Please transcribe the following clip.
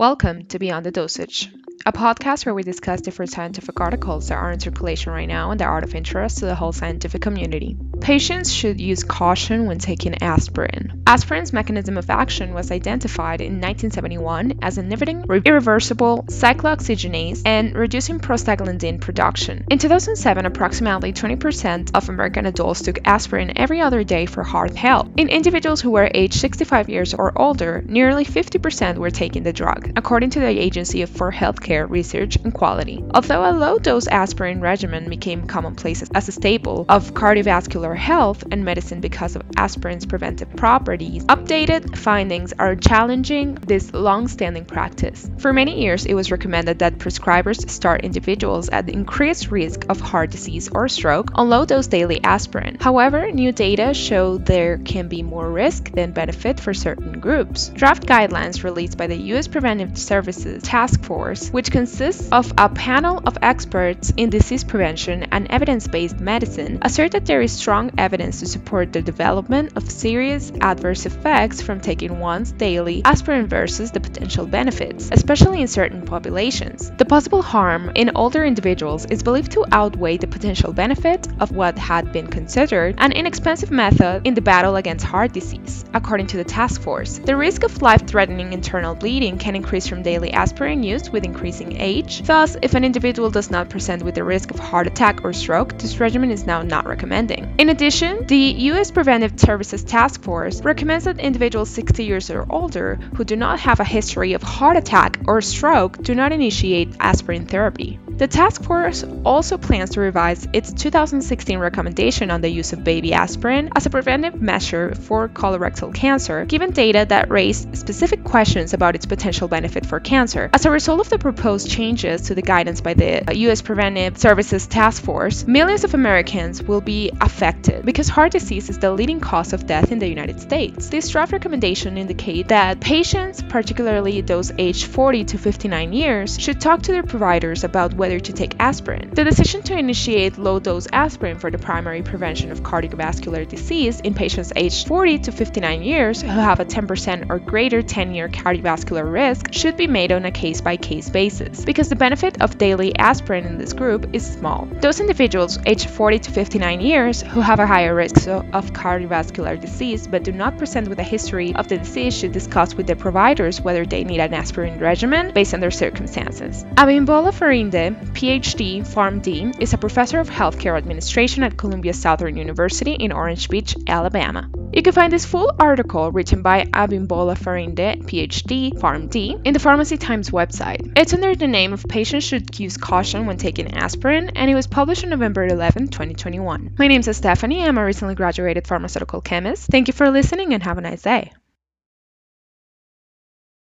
Welcome to Beyond the Dosage, a podcast where we discuss different scientific articles that are in circulation right now and that are of interest to the whole scientific community. Patients should use caution when taking aspirin. Aspirin's mechanism of action was identified in 1971 as inhibiting irreversible cyclooxygenase and reducing prostaglandin production. In 2007, approximately 20% of American adults took aspirin every other day for heart health. In individuals who were aged 65 years or older, nearly 50% were taking the drug, according to the Agency for Research and Quality. Although a low dose aspirin regimen became commonplace as a staple of cardiovascular health and medicine because of aspirin's preventive properties, updated findings are challenging this long standing practice. For many years, it was recommended that prescribers start individuals at increased risk of heart disease or stroke on low dose daily aspirin. However, new data show there can be more risk than benefit for certain groups. Draft guidelines released by the U.S. Preventive Services Task Force, which consists of a panel of experts in disease prevention and evidence based medicine, assert that there is strong evidence to support the development of serious adverse effects from taking once daily aspirin versus the potential benefits, especially in certain populations. The possible harm in older individuals is believed to outweigh the potential benefit of what had been considered an inexpensive method in the battle against heart disease, according to the task force. The risk of life threatening internal bleeding can increase from daily aspirin use with increasing age. Thus, if an individual does not present with the risk of heart attack or stroke, this regimen is now not recommending. In addition, the U.S. Preventive Services Task Force recommends that individuals 60 years or older who do not have a history of heart attack or stroke do not initiate aspirin therapy. The task force also plans to revise its 2016 recommendation on the use of baby aspirin as a preventive measure for colorectal cancer, given data that raised specific questions about its potential benefit for cancer. As a result of the proposed changes to the guidance by the uh, U.S. Preventive Services Task Force, millions of Americans will be affected because heart disease is the leading cause of death in the United States. This draft recommendation indicates that patients, particularly those aged 40 to 59 years, should talk to their providers about whether whether to take aspirin. The decision to initiate low dose aspirin for the primary prevention of cardiovascular disease in patients aged 40 to 59 years who have a 10% or greater 10 year cardiovascular risk should be made on a case by case basis because the benefit of daily aspirin in this group is small. Those individuals aged 40 to 59 years who have a higher risk of cardiovascular disease but do not present with a history of the disease should discuss with their providers whether they need an aspirin regimen based on their circumstances. Abimbola Farinde, PhD, PharmD, is a professor of healthcare administration at Columbia Southern University in Orange Beach, Alabama. You can find this full article written by Abimbola Farinde, PhD, PharmD, in the Pharmacy Times website. It's under the name of Patients Should Use Caution When Taking Aspirin, and it was published on November 11, 2021. My name is Stephanie. I'm a recently graduated pharmaceutical chemist. Thank you for listening and have a nice day.